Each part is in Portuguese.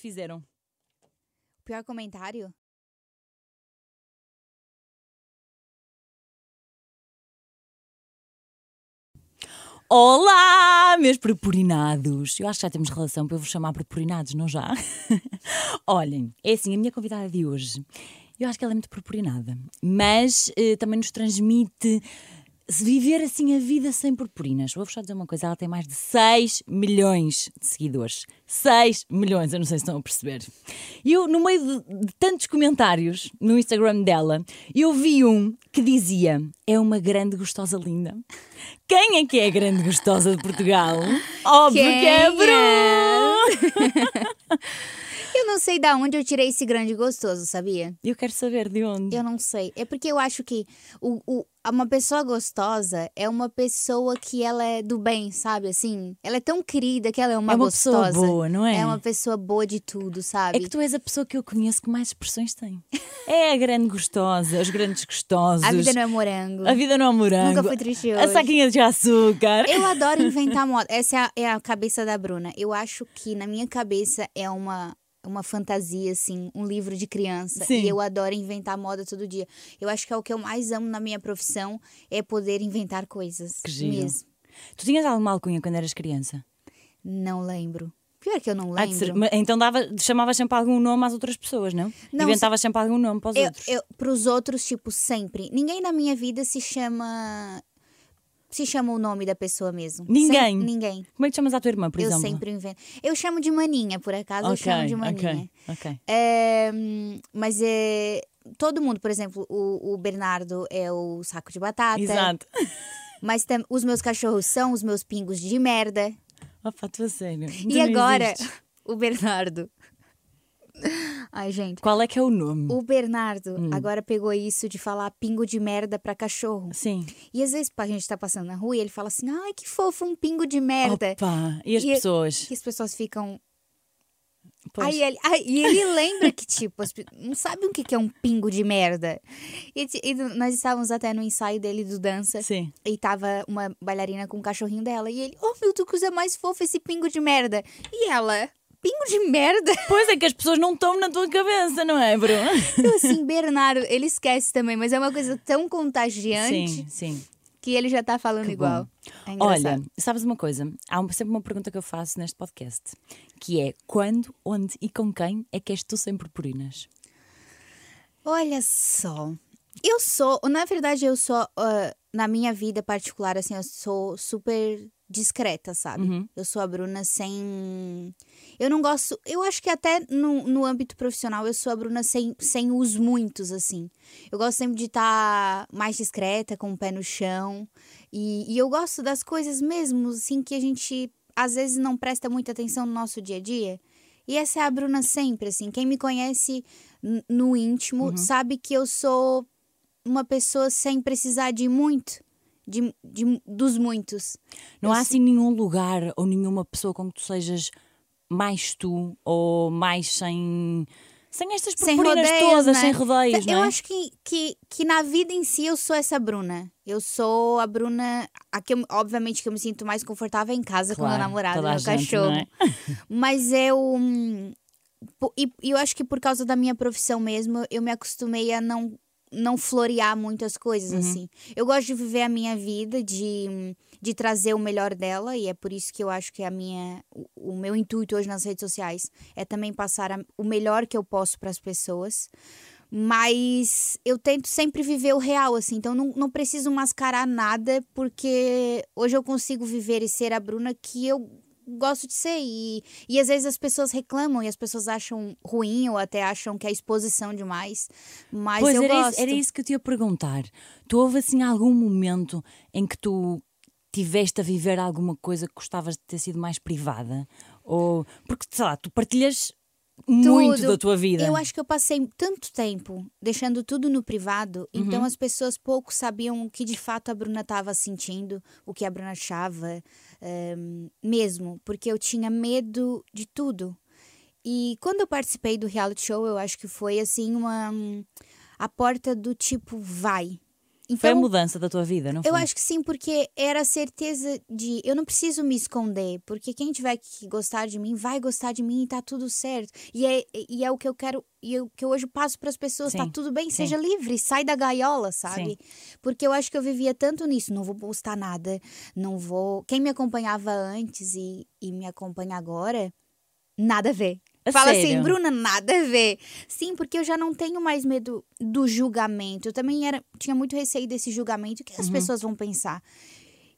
te fizeram? O pior comentário? Olá, meus purpurinados! Eu acho que já temos relação para eu vos chamar purpurinados, não já? Olhem, é assim, a minha convidada de hoje, eu acho que ela é muito purpurinada, mas eh, também nos transmite se viver assim a vida sem purpurinas. Vou-vos só dizer uma coisa: ela tem mais de 6 milhões de seguidores. 6 milhões, eu não sei se estão a perceber. E eu, no meio de, de, tantos comentários no Instagram dela, eu vi um que dizia: É uma grande gostosa linda. Quem é que é a grande gostosa de Portugal? Óbvio Quem que é a é? Eu não sei da onde eu tirei esse grande gostoso, sabia? Eu quero saber de onde. Eu não sei. É porque eu acho que o, o, uma pessoa gostosa é uma pessoa que ela é do bem, sabe? Assim, ela é tão querida que ela é uma, é uma gostosa. pessoa boa, não é? É uma pessoa boa de tudo, sabe? É que tu és a pessoa que eu conheço que mais expressões tem. É a grande gostosa, os grandes gostosos. A vida não é morango. A vida não é morango. Nunca fui triste A hoje. saquinha de açúcar. Eu adoro inventar moda. Essa é a, é a cabeça da Bruna. Eu acho que na minha cabeça é uma uma fantasia, assim, um livro de criança. Sim. E eu adoro inventar moda todo dia. Eu acho que é o que eu mais amo na minha profissão, é poder inventar coisas. Que giro. Mesmo. Tu tinhas alguma alcunha quando eras criança? Não lembro. Pior que eu não ser- lembro. mas Então dava, chamavas sempre algum nome às outras pessoas, não? Não, Inventavas sempre algum nome para os Eu, outros. eu, pros outros, tipo, sempre. Ninguém na minha vida se chama. Se chama o nome da pessoa mesmo. Ninguém? Sem- ninguém. Como é que chamas a tua irmã, por eu exemplo? sempre invento. Eu chamo de maninha, por acaso, eu chamo de maninha. ok, ok. É, mas é. Todo mundo, por exemplo, o, o Bernardo é o saco de batata. Exato. Mas tam- os meus cachorros são os meus pingos de merda. Opa, tu a sério. E agora, existes. o Bernardo. Ai, gente. Qual é que é o nome? O Bernardo Hum. agora pegou isso de falar pingo de merda pra cachorro. Sim. E às vezes a gente tá passando na rua e ele fala assim: ai, que fofo, um pingo de merda. Opa, e as E- pessoas? E as pessoas ficam. Pois. Aí ele, ai, e ele lembra que, tipo, as não sabe o que que é um pingo de merda. E, e nós estávamos até no ensaio dele do dança. Sim. E tava uma bailarina com o cachorrinho dela. E ele, oh meu Deus, coisa mais fofa esse pingo de merda. E ela, pingo de merda? Pois é que as pessoas não estão na tua cabeça, não é, Bruno? Então, assim, Bernardo, ele esquece também, mas é uma coisa tão contagiante Sim, sim. que ele já tá falando Que igual. É Olha, sabes uma coisa? Há sempre uma pergunta que eu faço neste podcast, que é quando, onde e com quem é que és tu sem purpurinas? Olha só. Eu sou, na verdade, eu sou, ah, na minha vida particular, assim, eu sou super discreta, sabe? Uhum. Eu sou a Bruna sem. Eu não gosto. Eu acho que até no, no âmbito profissional eu sou a Bruna sem, sem os muitos, assim. Eu gosto sempre de estar mais discreta, com o pé no chão. E, e eu gosto das coisas mesmo, assim, que a gente às vezes não presta muita atenção no nosso dia a dia. E essa é a Bruna sempre, assim. Quem me conhece no íntimo sabe que eu sou uma pessoa sem precisar de muito. De, de- dos muitos. Não Eu há assim nenhum lugar ou nenhuma pessoa com que tu sejas mais tu ou mais sem. Sem estas sem purpurinas rodeios, todas, né? sem rodeios, Eu não é? acho que, que, que na vida em si eu sou essa Bruna. Eu sou a Bruna. A que eu- obviamente que eu me sinto mais confortável em casa com meu Claro, namorado, meu gente, cachorro. é? Mas eu. hum, e eu acho que por causa da minha profissão mesmo, eu me acostumei a não, não florear muitas coisas, Uhum. assim. Eu gosto de viver a minha vida, de, de trazer o melhor dela, e é por isso que eu acho que a minha, o, o meu intuito hoje nas redes sociais é também passar a- o melhor que eu posso para as pessoas. Mas eu tento sempre viver o real, assim. Então não, não preciso mascarar nada, porque hoje eu consigo viver e ser a Bruna que eu gosto de ser. E, e às vezes as pessoas reclamam e as pessoas acham ruim ou até acham que é exposição demais. Mas Pois eu era gosto. isso, era isso que eu te ia perguntar. Tu houve assim algum momento em que tu tiveste a viver alguma coisa que gostavas de ter sido mais privada? Ou porque sei lá, tu partilhas muito Tudo. da tua vida. Eu acho que eu passei tanto tempo deixando tudo no privado, Uhum. então as pessoas pouco sabiam o que de fato a Bruna estava sentindo, o que a Bruna achava, ehm, mesmo, porque eu tinha medo de tudo. E quando eu participei do reality show, eu acho que foi assim uma a porta do tipo vai. Foi a Então, mudança da tua vida, não foi? Eu acho que sim, porque era a certeza de eu não preciso me esconder, porque quem tiver que gostar de mim vai gostar de mim e tá tudo certo. E é, e é o que eu quero, e é o que eu hoje passo para as pessoas, tá Sim, tudo bem, sim. seja livre, sai da gaiola, sabe? Porque eu acho que eu vivia tanto nisso, não vou postar nada, não vou. Quem me acompanhava antes e, e me acompanha agora, nada a ver. Fala assim, sério? Bruna, nada a ver. Sim, porque eu já não tenho mais medo do julgamento. Eu também era, tinha muito receio desse julgamento. O que as Uhum. pessoas vão pensar?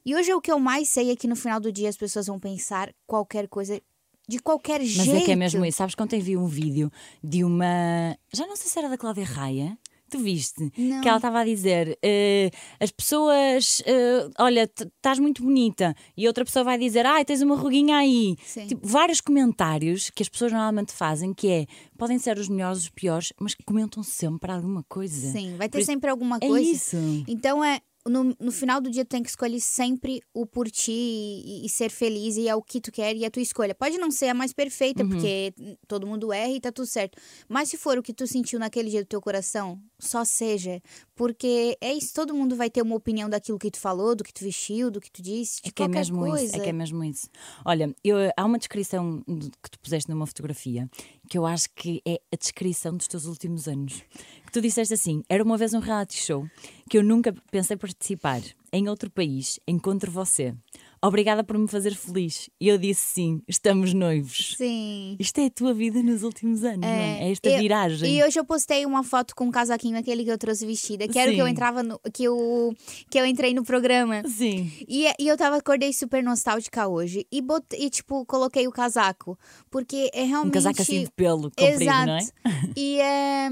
E hoje o que eu mais sei é que no final do dia as pessoas vão pensar qualquer coisa de qualquer Mas jeito. é que é mesmo isso. Sabes quando eu vi um vídeo de uma. Já não sei se era da Cláudia Raia. Tu viste? Não. Que ela estava a dizer: eh, as pessoas, eh, olha, estás muito bonita. E outra pessoa vai dizer: ai, tens uma ruguinha aí. Tipo, vários comentários que as pessoas normalmente fazem, que é: podem ser os melhores, os piores, mas que comentam sempre alguma coisa. Sim, vai Por ter isso- sempre alguma É coisa. isso. Então é. No, no final do dia, tu tem que escolher sempre o por ti e, e ser feliz, e é o que tu quer e é a tua escolha. Pode não ser a mais Uhum. perfeita, porque todo mundo erra e tá tudo certo. Mas se for o que tu sentiu naquele dia do teu coração, só seja. Porque é isso, todo mundo vai ter uma opinião daquilo que tu falou, do que tu vestiu, do que tu disse, de É que é mesmo coisa. isso, é que é mesmo isso. Olha, eu- há uma descrição de- que tu puseste numa fotografia que eu acho que é a descrição dos teus últimos anos. Tu disseste assim: era uma vez um reality show que eu nunca pensei participar. Em outro país, encontro você. Obrigada por me fazer feliz. E eu disse sim, estamos noivos. Sim. Isto é a tua vida nos últimos anos, não é? É esta eu- viragem. E hoje eu postei uma foto com um casaquinho, aquele que eu trouxe vestida, que era o que eu Sim. entrava no. que eu, que eu entrei no programa. Sim. E, e eu tava, acordei super nostálgica hoje. E, botei, e, tipo, coloquei o casaco. Porque é Um realmente. casaco assim de pelo comprido, Exato. não é? E é.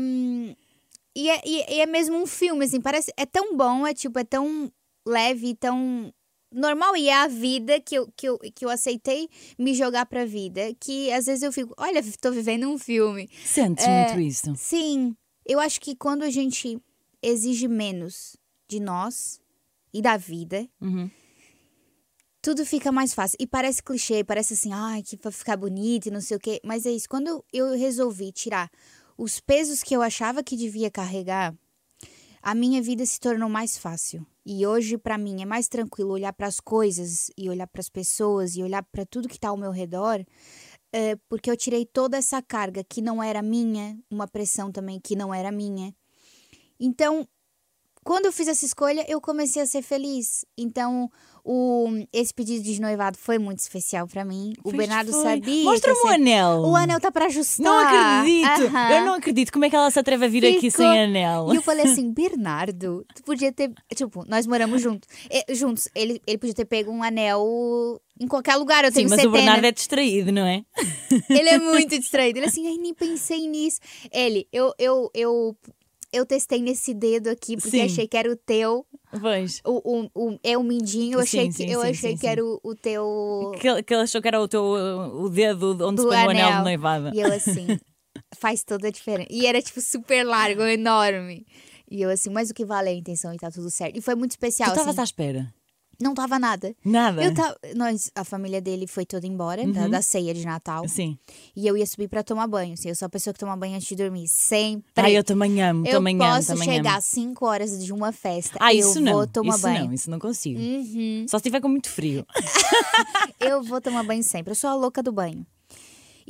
E é, e- é mesmo um filme, assim, parece. É tão bom, é tipo, é tão leve, tão normal. E é a vida que eu, que eu, que eu aceitei me jogar pra vida. Que às vezes eu fico, olha, tô vivendo um filme. Sentes É, muito isso. Sim, eu acho que quando a gente exige menos de nós e da vida, Uhum. tudo fica mais fácil. E parece clichê, parece assim, ai, que pra ficar bonito e não sei o quê. Mas é isso, quando eu resolvi tirar os pesos que eu achava que devia carregar, a minha vida se tornou mais fácil. E hoje, pra mim, é mais tranquilo olhar para as coisas e olhar para as pessoas e olhar para tudo que tá ao meu redor, é, porque eu tirei toda essa carga que não era minha, uma pressão também que não era minha. Então, quando eu fiz essa escolha, eu comecei a ser feliz. Então, o, esse pedido de noivado foi muito especial pra mim. O Bernardo foi. sabia. Mostra-me o anel. O anel tá pra ajustar. Não acredito! Eu não acredito. Como é que ela se atreve a vir aqui sem anel? E eu falei assim, Bernardo, tu podia ter. Tipo, nós moramos juntos. É, juntos. Ele, ele podia ter pego um anel em qualquer lugar. Eu Sim, tenho mas o. Bernardo é distraído, não é? Ele é muito distraído. Ele assim, ai, nem pensei nisso. Ele, eu, eu, eu, eu testei nesse dedo aqui, porque Sim. achei que era o teu. Pois. O, o, o- é o mindinho, eu Sim, achei, sim, que, eu sim, achei sim, que sim. era o, o teu. Que, ele- que ele achou que era o teu o dedo onde Do se põe o anel de noivado. E eu assim, faz toda a diferença. E era, tipo, super largo, enorme. E eu assim, mas o que vale é a intenção e tá tudo certo. E foi muito Tu especial. estavas assim. à espera? Não tava nada. Nada? Eu tava, nós, a família dele foi toda embora da, Uhum. da ceia de Natal. Sim. E eu ia subir pra tomar banho. Assim, eu sou a pessoa que toma banho antes de dormir. Sempre. Ai, eu também amo, Eu também amo, posso também chegar às 5 horas de uma festa. Ah, eu isso vou não. tomar isso banho. não, isso não consigo. Uhum. Só se estiver com muito frio. Eu vou tomar banho sempre. Eu sou a louca do banho.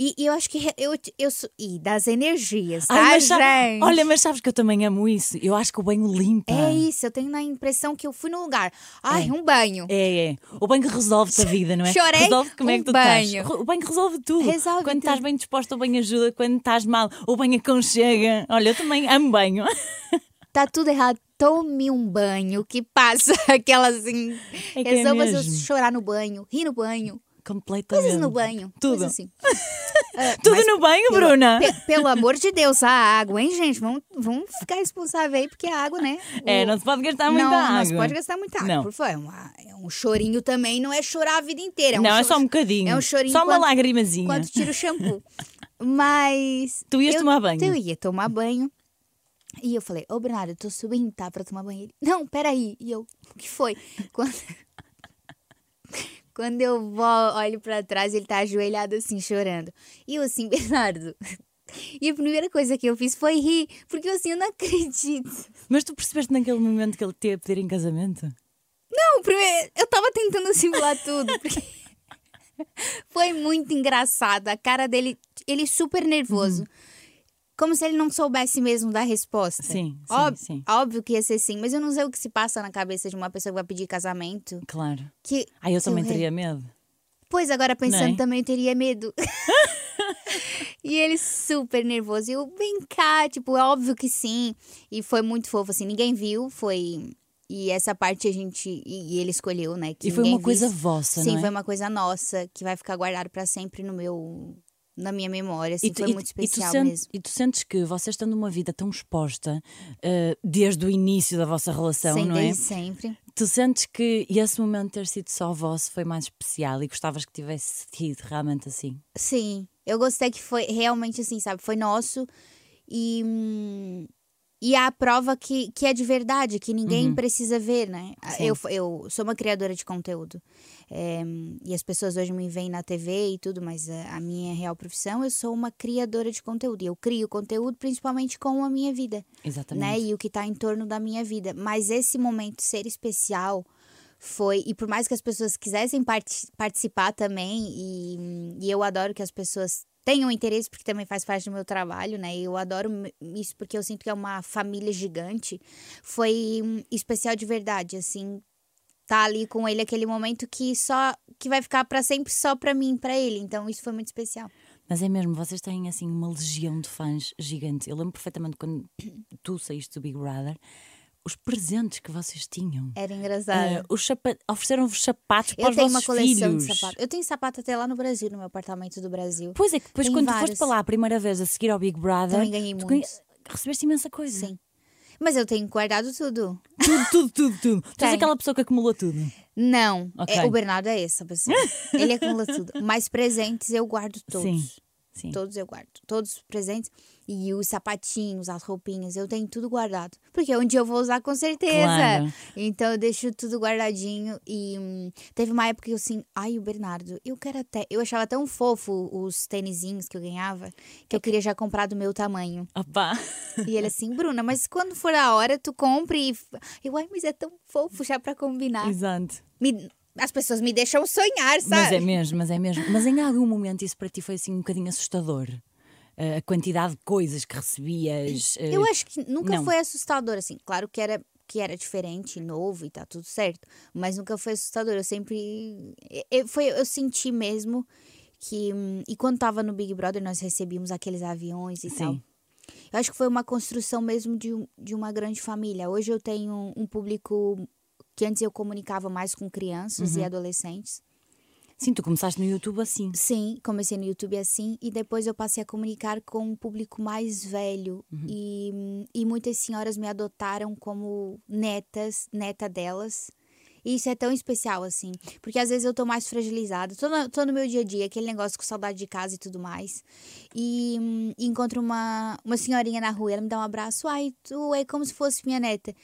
E, e eu acho que eu, eu sou. E das energias, tá, Ai, mas gente? Olha, mas sabes que eu também amo isso. Eu acho que o banho limpa. É isso, eu tenho a impressão que eu fui no lugar. Ai, um banho. É, é. O banho resolve-te a vida, não é? Chorei, Resolve como é um que tu banho. estás. O banho resolve tudo. Resolve quando tudo. estás bem disposto, o banho ajuda. Quando estás mal, o banho aconchega. Olha, eu também amo banho. Tá tudo errado. Tome um banho que passa aquela assim. É que é resolva se eu mesmo. chorar no banho, rir no banho, Completamente. coisas no banho. Tudo. Assim. Ah, Tudo no banho, pelo- Bruna? pe- pelo amor de Deus, a água, hein, gente? Vamos, vamos ficar responsável aí, porque a água, né? É, o- não se pode gastar muita não, água. não se pode gastar muita água, Não. por favor. É, uma- é um chorinho também, não é chorar a vida inteira. É um não, é só um bocadinho. É um chorinho Só uma quando- lagrimazinha. Enquanto tira o shampoo. Mas. Tu ias eu, tomar banho. Eu ia tomar banho. E eu falei, ô Bernardo, eu tô subindo, tá? Pra tomar banho. Ele, não, peraí. E eu, o que foi? Quando, Quando eu vou, olho pra trás, ele tá ajoelhado assim, chorando. E eu assim, Bernardo, E a primeira coisa que eu fiz foi rir, porque eu assim, eu não acredito. Mas tu percebeste naquele momento que ele te ia pedir em casamento? Não, primeiro, eu tava tentando simular tudo, porque foi muito engraçado. A cara dele, ele super nervoso. Como se ele não soubesse mesmo da resposta. Sim, sim, Óbvio, sim. óbvio que ia ser sim, mas eu não sei o que se passa na cabeça de uma pessoa que vai pedir casamento. Claro. Que, Ah, eu que também re- teria medo. Pois agora pensando Não é? também eu teria medo. e ele super nervoso. E eu, vem cá, tipo, é óbvio que sim. E foi muito fofo, assim, ninguém viu, foi. E essa parte a gente. E, ele escolheu, né? Que E foi uma coisa visse. vossa, Sim, não é? foi uma coisa nossa, que vai ficar guardado pra sempre no meu. Na minha memória, assim, tu- foi e- muito e especial sentes- mesmo. E tu sentes que vocês estando numa vida tão exposta eh, desde o início da vossa relação, Sim, não é? sempre. Tu sentes que esse momento ter sido só vosso foi mais especial e gostavas que tivesse sido realmente assim? Sim, eu gostei que foi realmente assim, sabe? Foi nosso e. hum, E é a prova que, que é de verdade, que ninguém precisa ver, né? Sim. Eu, eu sou uma criadora de conteúdo. É, e as pessoas hoje me veem na TV e tudo, mas a, a minha real profissão, eu sou uma criadora de conteúdo. E eu crio conteúdo principalmente com a minha vida Exatamente. né? E o que está em torno da minha vida. Mas esse momento ser especial foi. E por mais que as pessoas quisessem parti- participar também, e, e eu adoro que as pessoas tenham interesse, porque também faz parte do meu trabalho, né? Eu adoro isso porque eu sinto que é uma família gigante. Foi hum, especial de verdade, assim. Tá ali com ele aquele momento que só que vai ficar para sempre só para mim, para ele. Então isso foi muito especial. Mas é mesmo, vocês têm assim uma legião de fãs gigante. Eu lembro perfeitamente quando tu saíste do Big Brother, os presentes que vocês tinham. Era engraçado. Os sapa- Ofereceram-vos sapatos para Eu os tenho uma vossos coleção filhos. de sapatos. Eu tenho sapato até lá no Brasil, no meu apartamento do Brasil. Pois é, que depois Tenho quando tu vários. foste para lá a primeira vez a seguir ao Big Brother, Também ganhei tu muitos. ganha- recebeste imensa coisa. Sim. Mas eu tenho guardado tudo. Tudo, tudo, tudo, tudo. Tu és aquela pessoa que acumulou tudo. Não. Ok. É, o Bernardo é essa pessoa. Ele acumula tudo. Mas presentes eu guardo todos. Sim. Sim. Todos eu guardo. Todos os presentes. E os sapatinhos, as roupinhas, eu tenho tudo guardado. Porque um dia eu vou usar com certeza. Claro. Então eu deixo tudo guardadinho. E hum, teve uma época que eu assim, ai, o Bernardo, eu quero até. Eu achava tão fofo os tênisinhos que eu ganhava que eu queria já comprar do meu tamanho. Opa. E ele assim, Bruna, mas quando for a hora, tu compre. E... Eu, ai, mas é tão fofo já pra combinar. Exato. Me- As pessoas me deixam sonhar, sabe? Mas é mesmo, mas é mesmo. Mas em algum momento isso para ti foi assim um bocadinho assustador. Eh, a quantidade de coisas que recebias. eh, Eu acho que nunca não. foi assustador, assim. Claro que era, que era diferente, novo e tá tudo certo. Mas nunca foi assustador. Eu sempre. Eu, foi, eu senti mesmo que. E quando tava no Big Brother, nós recebíamos aqueles aviões e Sim. tal. Eu acho que foi uma construção mesmo de, de uma grande família. Hoje eu tenho um público que antes eu comunicava mais com crianças Uhum. e adolescentes. Sim, tu começaste no YouTube assim. Sim, comecei no YouTube assim e depois eu passei a comunicar com um público mais velho Uhum. e, e muitas senhoras me adotaram como netas, neta delas. E isso é tão especial, assim, porque às vezes eu tô mais fragilizada, tô no, tô no meu dia a dia, aquele negócio com saudade de casa e tudo mais. E, hum, encontro uma, uma senhorinha na rua, ela me dá um abraço, ai, tu é como se fosse minha neta.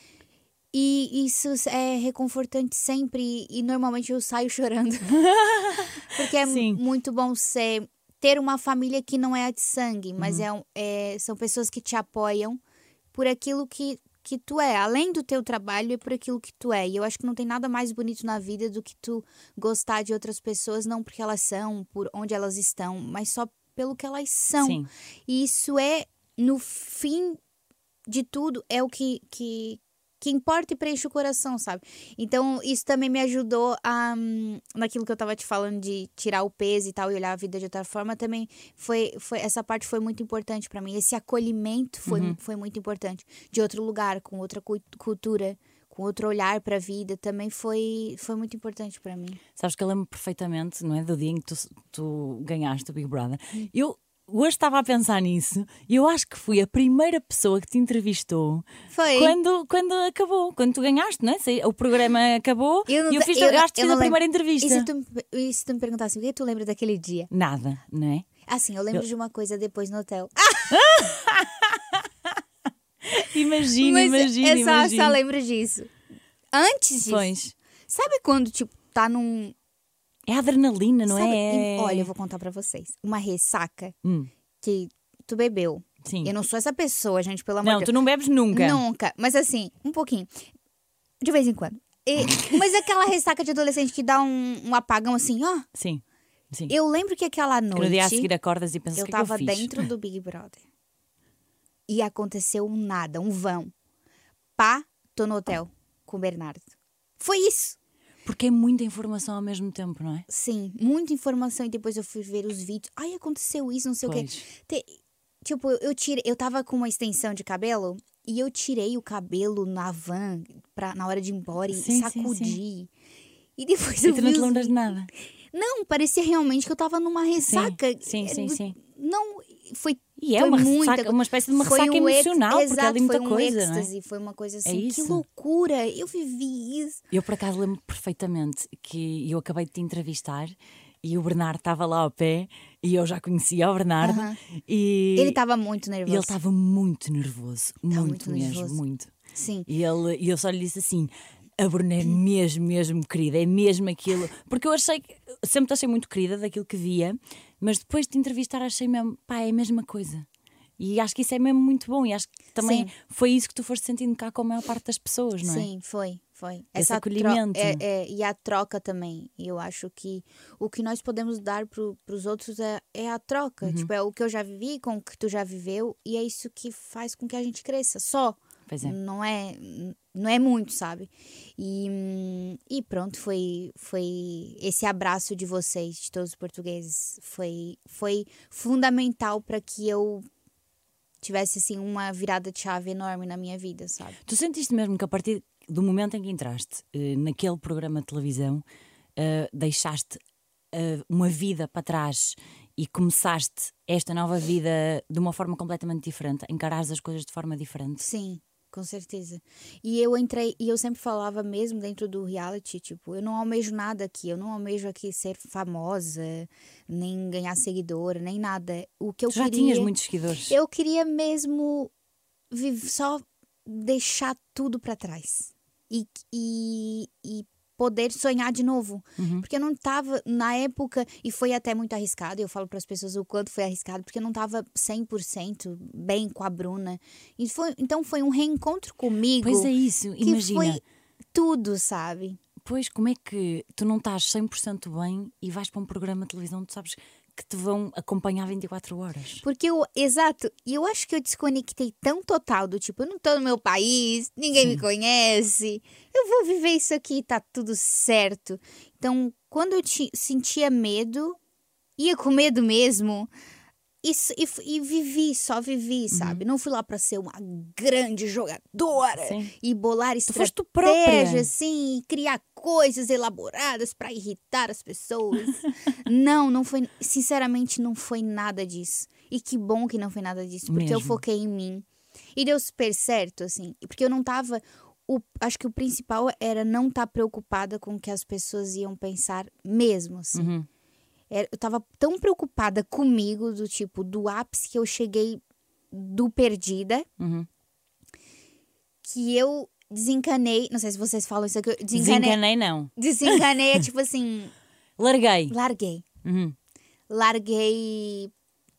E isso é reconfortante sempre e, normalmente eu saio chorando. Porque é Sim. muito bom ser ter uma família que não é a de sangue, Uhum. mas é, um- é- são pessoas que te apoiam por aquilo que, que tu é. Além do teu trabalho, é por aquilo que tu é. E eu acho que não tem nada mais bonito na vida do que tu gostar de outras pessoas, não porque elas são, por onde elas estão, mas só pelo que elas são. Sim. E isso é, no fim de tudo, é o que, que, que importa e preenche o coração, sabe? Então, isso também me ajudou a. hum, naquilo que eu tava te falando de tirar o peso e tal, e olhar a vida de outra forma, também foi. foi essa parte foi muito importante pra mim. Esse acolhimento foi, foi muito importante. De outro lugar, com outra cultura. Com outro olhar pra vida, também foi, foi muito importante pra mim. Sabes que eu lembro perfeitamente, não é? Do dia em que tu, tu ganhaste o Big Brother. Eu hoje estava a pensar nisso e eu acho que fui a primeira pessoa que te entrevistou Foi. quando, quando acabou, quando tu ganhaste, não é? O programa acabou Eu e eu fiz, eu eu não- acho que eu fiz a primeira entrevista. E se tu, me- e se tu me perguntasse o que tu lembra daquele dia? Nada, não é? Assim, eu lembro de uma coisa depois no hotel. Imagina, imagina, é só, só lembro disso. Antes disso, Pois. sabe quando, tipo, tá num. É adrenalina, não sabe, é? em- olha, eu vou contar pra vocês. Uma ressaca Hum. que, tu bebeu. Sim. Eu não sou essa pessoa, gente, pelo amor Não, de tu não bebes nunca. Nunca. Mas assim, um pouquinho. De vez em quando. E- mas aquela ressaca de adolescente que dá um, um apagão assim, ó. Sim. Sim. Eu lembro que aquela Que noite. no dia a seguir acordas e pensas eu que é que tava eu fiz? dentro do Big Brother. E aconteceu um nada, um vão. Pá, tô no hotel com o Bernardo. Foi isso. Porque é muita informação ao mesmo tempo, não é? Sim, muita informação. E depois eu fui ver os vídeos. Ai, aconteceu isso, não sei o Pois. quê. Te- tipo, eu tirei. Eu tava com uma extensão de cabelo e eu tirei o cabelo na van pra, na hora de ir embora e Sim, sim, sacudi. E depois E eu tu vi não te lembras de nada. Não, parecia realmente que eu tava numa ressaca. sim, É, sim, sim. Não, foi. E é foi uma ressaca, uma espécie de uma ressaca um emocional, porque é ali muita foi um coisa, não é? foi uma coisa assim. que isso. loucura! Eu vivi isso. Eu, por acaso, lembro perfeitamente que eu acabei de te entrevistar e o Bernardo estava lá ao pé e eu já conhecia o Bernardo Aham. e Ele tava muito nervoso. ele estava muito nervoso, muito, muito mesmo, nervoso. muito. Sim. E, ele, e eu só lhe disse assim: a Bruna é mesmo, mesmo querida, é mesmo aquilo. Porque eu achei, sempre achei muito querida daquilo que via, mas depois de te entrevistar achei mesmo, pá, é a mesma coisa. E acho que isso é mesmo muito bom. E acho que também Sim. foi isso que tu foste sentindo cá com a maior parte das pessoas, não é? Sim, foi, foi. Esse tro- acolhimento. é- é, e a troca também. Eu acho que o que nós podemos dar pro, pros outros é, é a troca. Uhum. Tipo, é o que eu já vivi com o que tu já viveu. E é isso que faz com que a gente cresça. Só. Pois é. Não é, não é muito, sabe? E, hum, e pronto, foi, foi esse abraço de vocês, de todos os portugueses, foi, foi fundamental para que eu tivesse assim uma virada de chave enorme na minha vida, sabe? Tu sentiste mesmo que a partir do momento em que entraste eh, naquele programa de televisão, eh, deixaste eh, uma vida para trás e começaste esta nova vida de uma forma completamente diferente, encarares as coisas de forma diferente? Sim, com certeza. E eu entrei, e eu sempre falava mesmo dentro do reality, tipo, eu não almejo nada aqui, eu não almejo aqui ser famosa, nem ganhar seguidora, nem nada. O que eu Tu já queria tinhas muitos seguidores. Eu queria mesmo só deixar tudo pra trás e, e, e poder sonhar de novo. Uhum. Porque eu não tava na época, e foi até muito arriscado, eu falo para as pessoas o quanto foi arriscado, porque eu não tava 100% bem com a Bruna. E foi, então foi um reencontro comigo. Pois é isso, que imagina. foi tudo, sabe? Pois, como é que tu não estás 100% bem e vais para um programa de televisão, tu sabes que te vão acompanhar 24 horas? Porque eu, exato, e eu acho que eu desconectei tão total do tipo, eu não tô no meu país, ninguém me conhece, eu vou viver isso aqui, tá tudo certo. Então, quando eu ti- sentia medo, ia com medo mesmo, e, e e vivi, só vivi, sabe? Não fui lá pra ser uma grande jogadora Sim. e bolar foste tu estratégias, própria. assim, e criar coisas elaboradas pra irritar as pessoas. não, não foi, sinceramente, não foi nada disso. E que bom que não foi nada disso, porque eu Mesmo. foquei em mim. E deu super certo, assim, porque eu não tava. O, acho que o principal era não estar preocupada com o que as pessoas iam pensar mesmo, assim. Uhum. Eu tava tão preocupada comigo, do tipo, do ápice que eu cheguei do perdida, Uhum. que eu desencanei. Não sei se vocês falam isso aqui. Desencanei. Desenganei, não. Desencanei é tipo assim, Larguei. larguei. Uhum. Larguei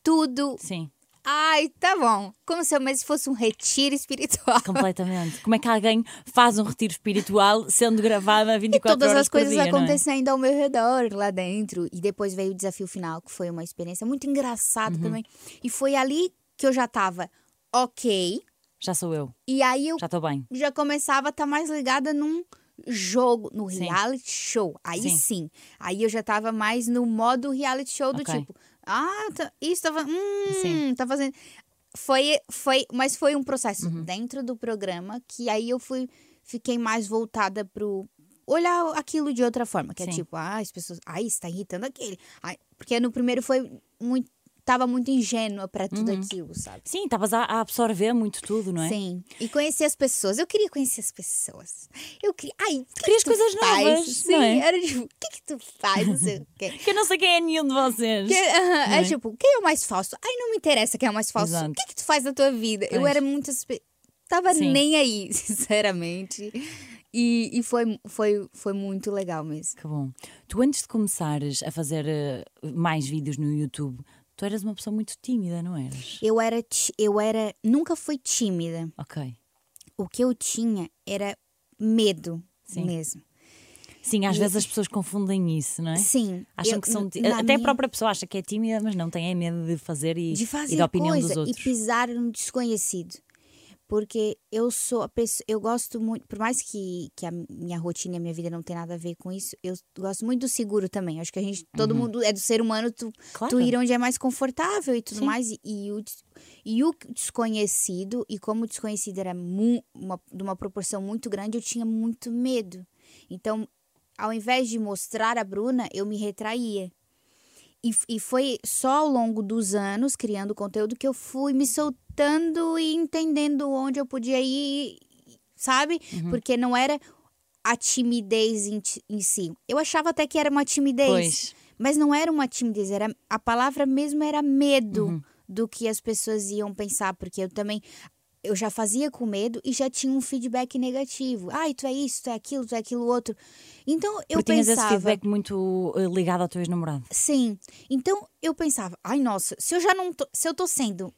tudo. Sim, Ai, tá bom. Como se eu mesmo fosse um retiro espiritual. completamente. Como é que alguém faz um retiro espiritual sendo gravada E 24 todas horas as coisas por dia, não é? acontecendo ao meu redor lá dentro. E depois veio o desafio final, que foi uma experiência muito engraçada Uhum. também. E foi ali que eu já tava ok. Já sou eu, E aí eu já estou bem. já começava a estar mais ligada num jogo, no Sim. reality show. Aí Sim. sim. Aí eu já tava mais no modo reality show do Ok. tipo, ah, tá, isso tava, hum, Sim. tá fazendo. Foi, foi, mas foi um processo Uhum. dentro do programa que aí eu fui, fiquei mais voltada pro olhar aquilo de outra forma, que é Sim. tipo, ah, as pessoas, ai, está irritando aquele. Ai, porque no primeiro foi muito, tava muito ingênua pra tudo Uhum. aquilo, sabe? Sim, estavas a, a absorver muito tudo, não é? Sim. E conhecer as pessoas. Eu queria conhecer as pessoas. Eu queria. Ai, que querias que coisas faz? novas, Sim, não é? era tipo, o que que tu faz? Não sei o quê. Que eu não sei quem é nenhum de vocês. Que- aham, Não é é? tipo, quem é o mais falso? Ai, não me interessa quem é o mais falso. Exato. O que que tu faz na tua vida? Eu Pois. era muito. Tava Sim. nem aí, sinceramente. E, e foi, foi, foi muito legal mesmo. Que bom. Tu antes de começares a fazer eh, mais vídeos no YouTube, Tu eras uma pessoa muito tímida, não eras? Eu era, eu era, nunca fui tímida. Ok. O que eu tinha era medo Sim. mesmo. Sim, às E- vezes as pessoas confundem isso, não é? Sim. Acham eu- que são. Até a minha- própria pessoa acha que é tímida, mas não, tem é medo de fazer e, de e fazer da opinião coisa dos e outros. pisar no desconhecido. Porque eu sou a pessoa, eu gosto muito, por mais que, que a minha rotina e a minha vida não tem nada a ver com isso, eu gosto muito do seguro também. Acho que a gente, todo mundo é do ser humano, tu, Uhum. Claro. tu ir onde é mais confortável e tudo Sim. mais. E, e o, e o desconhecido, e como o desconhecido era mu- uma, de uma proporção muito grande, eu tinha muito medo. Então, ao invés de mostrar a Bruna, eu me retraía. E, e foi só ao longo dos anos, criando conteúdo, que eu fui me soltando e entendendo onde eu podia ir, sabe? Uhum. Porque não era a timidez em, em si. Eu achava até que era uma timidez. Pois. Mas não era uma timidez, era a palavra mesmo era medo Uhum. do que as pessoas iam pensar, porque eu também eu já fazia com medo e já tinha um feedback negativo. Ai, tu é isso, tu é aquilo, tu é aquilo outro. Então eu Porque pensava, esse feedback muito eh, ligado ao teu ex-namorado. sim. Então eu pensava, ai nossa, se eu já não tô, se eu tô sendo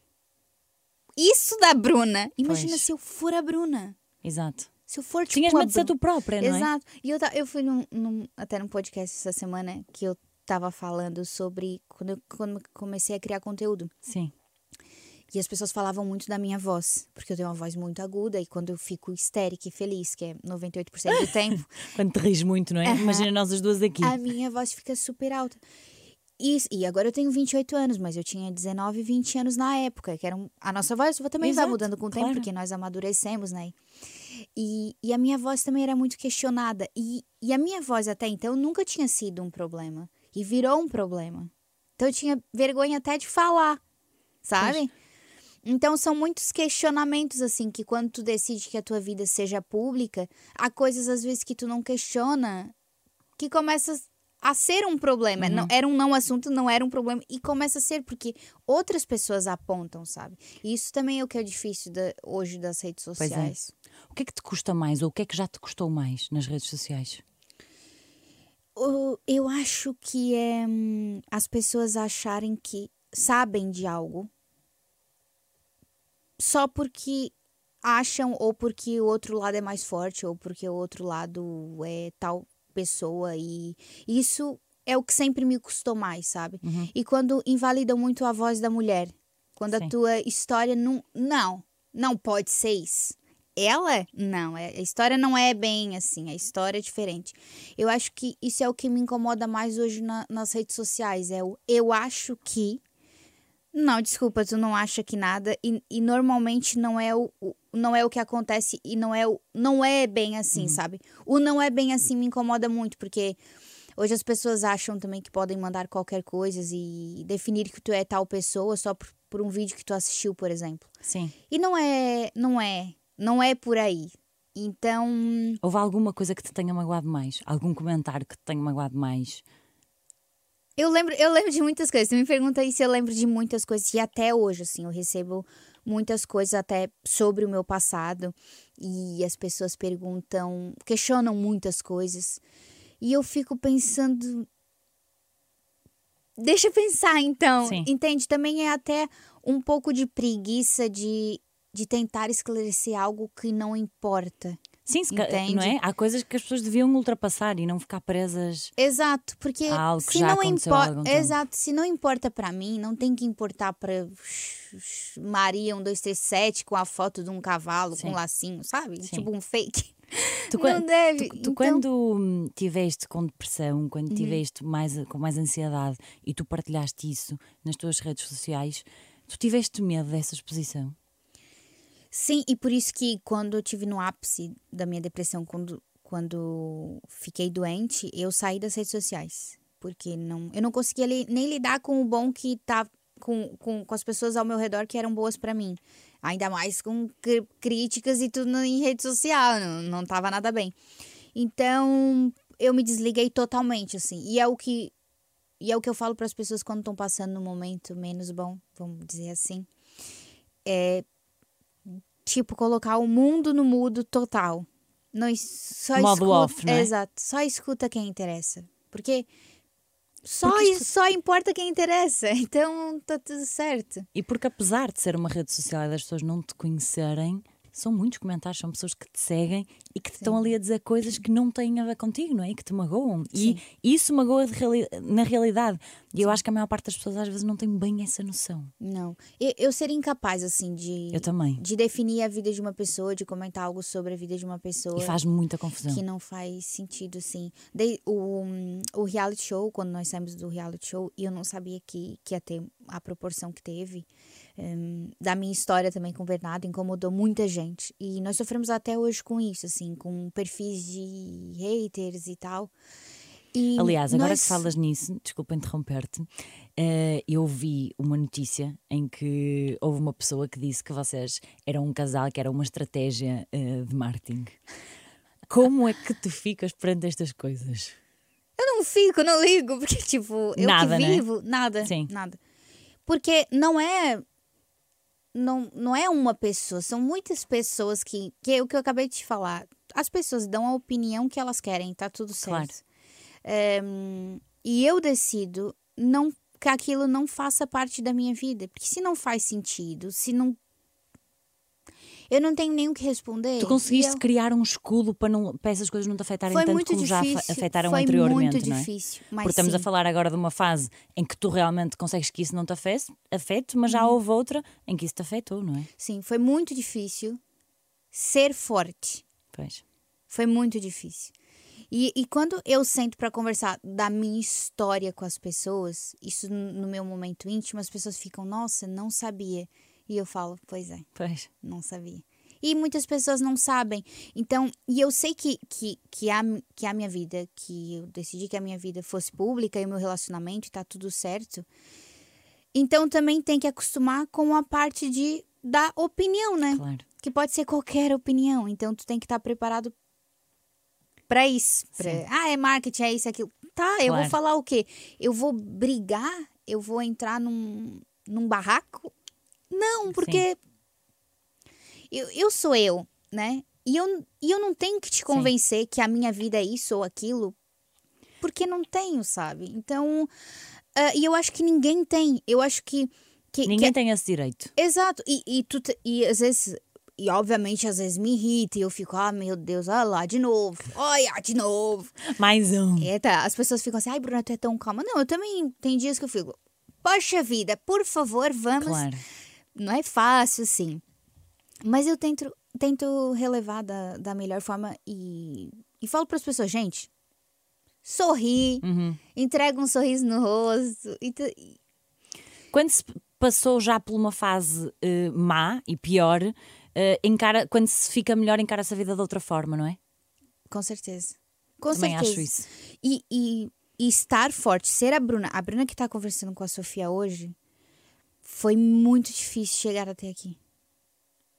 isso da Bruna, imagina Pois. se eu for a Bruna. Exato. Se eu for tipo Tinhas medo de ser tu própria, não é? Exato. E eu, eu fui num, num- até num podcast essa semana que eu tava falando sobre quando eu, quando eu comecei a criar conteúdo. Sim. E as pessoas falavam muito da minha voz, porque eu tenho uma voz muito aguda e quando eu fico histérica e feliz, que é 98% do tempo, Quando te rires muito, não é? Imagina nós as duas aqui. a minha voz fica super alta. E, e agora eu tenho 28 anos, mas eu tinha 19, 20 anos na época, que era um- a nossa voz também vai Exato, mudando com o tempo, claro. porque nós amadurecemos, né? E, e a minha voz também era muito questionada. E, e a minha voz até então nunca tinha sido um problema. E virou um problema. Então eu tinha vergonha até de falar, sabe? Então são muitos questionamentos assim que quando tu decide que a tua vida seja pública, há coisas às vezes que tu não questiona que começa a ser um problema. Não, era um não assunto, não era um problema e começa a ser porque outras pessoas apontam, sabe? E isso também é o que é difícil da- hoje das redes é. sociais. O que é que te custa mais ou o que é que já te custou mais nas redes sociais? Eu acho que é hum, as pessoas acharem que sabem de algo só porque acham ou porque o outro lado é mais forte ou porque o outro lado é tal pessoa e isso é o que sempre me custou mais, sabe? E quando invalidam muito a voz da mulher, quando Sim. a tua história não não, não pode ser isso. Ela? Não, é- a história não é bem assim, a história é diferente. Eu acho que isso é o que me incomoda mais hoje na- nas redes sociais. É o eu acho que. Não, desculpa, tu não acha que nada. E, e normalmente não é o, o- não é o que acontece e não é, o, não é bem assim, sabe? O não é bem assim me incomoda muito, porque hoje as pessoas acham também que podem mandar qualquer coisa e definir que tu é tal pessoa só por, por um vídeo que tu assistiu, por exemplo. Sim. E não é, não é, não é por aí. Então, Houve alguma coisa que te tenha magoado mais? Algum comentário que te tenha magoado mais? Eu lembro, eu lembro de muitas coisas. Tu me pergunta aí se eu lembro de muitas coisas. E até hoje, assim, eu recebo muitas coisas até sobre o meu passado. E as pessoas perguntam, questionam muitas coisas. E eu fico pensando. Deixa eu pensar, então. Sim. Entende? Também é até um pouco de preguiça de, de tentar esclarecer algo que não importa. Sim, se Entende? não é? Há coisas que as pessoas deviam ultrapassar e não ficar presas. Exato, porque Há algo que se já não importa, exato, se não importa pra mim, não tem que importar pra Maria 1237 com a foto de um cavalo Sim. com um lacinho, sabe? Sim. Tipo um fake. Tu, não deve. tu, tu então, quando tiveste com depressão, quando Uhum. tiveste mais, com mais ansiedade e tu partilhaste isso nas tuas redes sociais, tu tiveste medo dessa exposição? Sim, e por isso que quando eu tive no ápice da minha depressão, quando, quando fiquei doente, eu saí das redes sociais. Porque não, eu não conseguia li- nem lidar com o bom que tá com, com, com as pessoas ao meu redor que eram boas pra mim. Ainda mais com cri- críticas e tudo em rede social, não, não tava nada bem. Então, eu me desliguei totalmente, assim. E é o que e é o que eu falo para as pessoas quando estão passando num momento menos bom, vamos dizer assim. É tipo colocar o mundo no mudo total. Não só Modo escuta, off, não é? Exato. Só escuta quem interessa. Porque Só, Porque isto- só importa quem interessa. Então está tudo certo. E porque apesar de ser uma rede social e das pessoas não te conhecerem, são muitos comentários, são pessoas que te seguem e que te estão ali a dizer coisas que não têm a ver contigo, não é? E que te magoam. E isso magoa reali- na realidade. E eu acho que a maior parte das pessoas às vezes não tem bem essa noção. Não. Eu, eu seria incapaz, assim, de. Eu também. De definir a vida de uma pessoa, de comentar algo sobre a vida de uma pessoa. E faz muita confusão. que não faz sentido, assim. De, o, o reality show, quando nós saímos do reality show, e eu não sabia que, que ia ter a proporção que teve, hum, da minha história também com o Bernardo, incomodou muita gente. E nós sofremos até hoje com isso, assim, com perfis de haters e tal. E Aliás, agora nós- que falas nisso, desculpa interromper-te, eh, eu vi uma notícia em que houve uma pessoa que disse que vocês eram um casal, que era uma estratégia eh, de marketing. Como é que tu ficas perante estas coisas? Eu não fico, não ligo, porque, tipo, eu Nada, que né? vivo, nada, Sim. nada. Porque não é. Não, não é uma pessoa, são muitas pessoas que. Que é o que eu acabei de te falar. As pessoas dão a opinião que elas querem, tá tudo Claro. certo. Ehm, e eu decido não que aquilo não faça parte da minha vida. Porque se não faz sentido, se não. Eu não tenho nem o que responder. Tu conseguiste eu- criar um escudo para, não, para essas coisas não te afetarem Foi tanto muito como já difícil. afetaram foi anteriormente, muito não é? difícil. Mas Porque estamos a falar agora de uma fase em que tu realmente consegues que isso não te afete, afete mas já houve outra em que isso te afetou, não é? Sim, foi muito difícil ser forte. Pois. Foi muito difícil. E, e quando eu sento para conversar da minha história com as pessoas, isso no meu momento íntimo, as pessoas ficam, nossa, não sabia. E eu falo, pois é, Pois. não sabia. E muitas pessoas não sabem. Então, e eu sei que, que, que, a, que a minha vida, que eu decidi que a minha vida fosse pública e o meu relacionamento e tá tudo certo. Então também tem que acostumar com a parte de dar opinião, né? Claro. que pode ser qualquer opinião. Então tu tem que estar preparado para isso. pra-. Ah, é marketing, é isso, é aquilo. Tá, eu vou Claro. falar o quê? Eu vou brigar? Eu vou entrar num, num barraco? Não, porque eu, eu sou eu, né? E eu, e eu não tenho que te convencer que a minha vida é isso ou aquilo, porque não tenho, sabe? Então, ah, e eu acho que ninguém tem. Eu acho que. que, que Ninguém tem esse direito. Exato, e, e, tu te- e às vezes, e obviamente às vezes me irrita e eu fico, ah, meu Deus, olha lá, de novo, olha, de novo. Mais um. Eita, as pessoas ficam assim, ai, Bruna, tu é tão calma. Não, eu também, tem dias que eu fico, poxa vida, por favor, vamos. Claro. Não é fácil, sim. Mas eu tento, tento relevar da, da melhor forma e, e falo para as pessoas, gente, sorri, Uhum. entrega um sorriso no rosto. E tu- Quando se passou já por uma fase eh, má e pior, eh, encara, quando se fica melhor, encara-se a vida de outra forma, não é? com certeza. Com Também certeza. acho isso. E, e, e estar forte, ser a Bruna, a Bruna que tá conversando com a Sofia hoje, foi muito difícil chegar até aqui.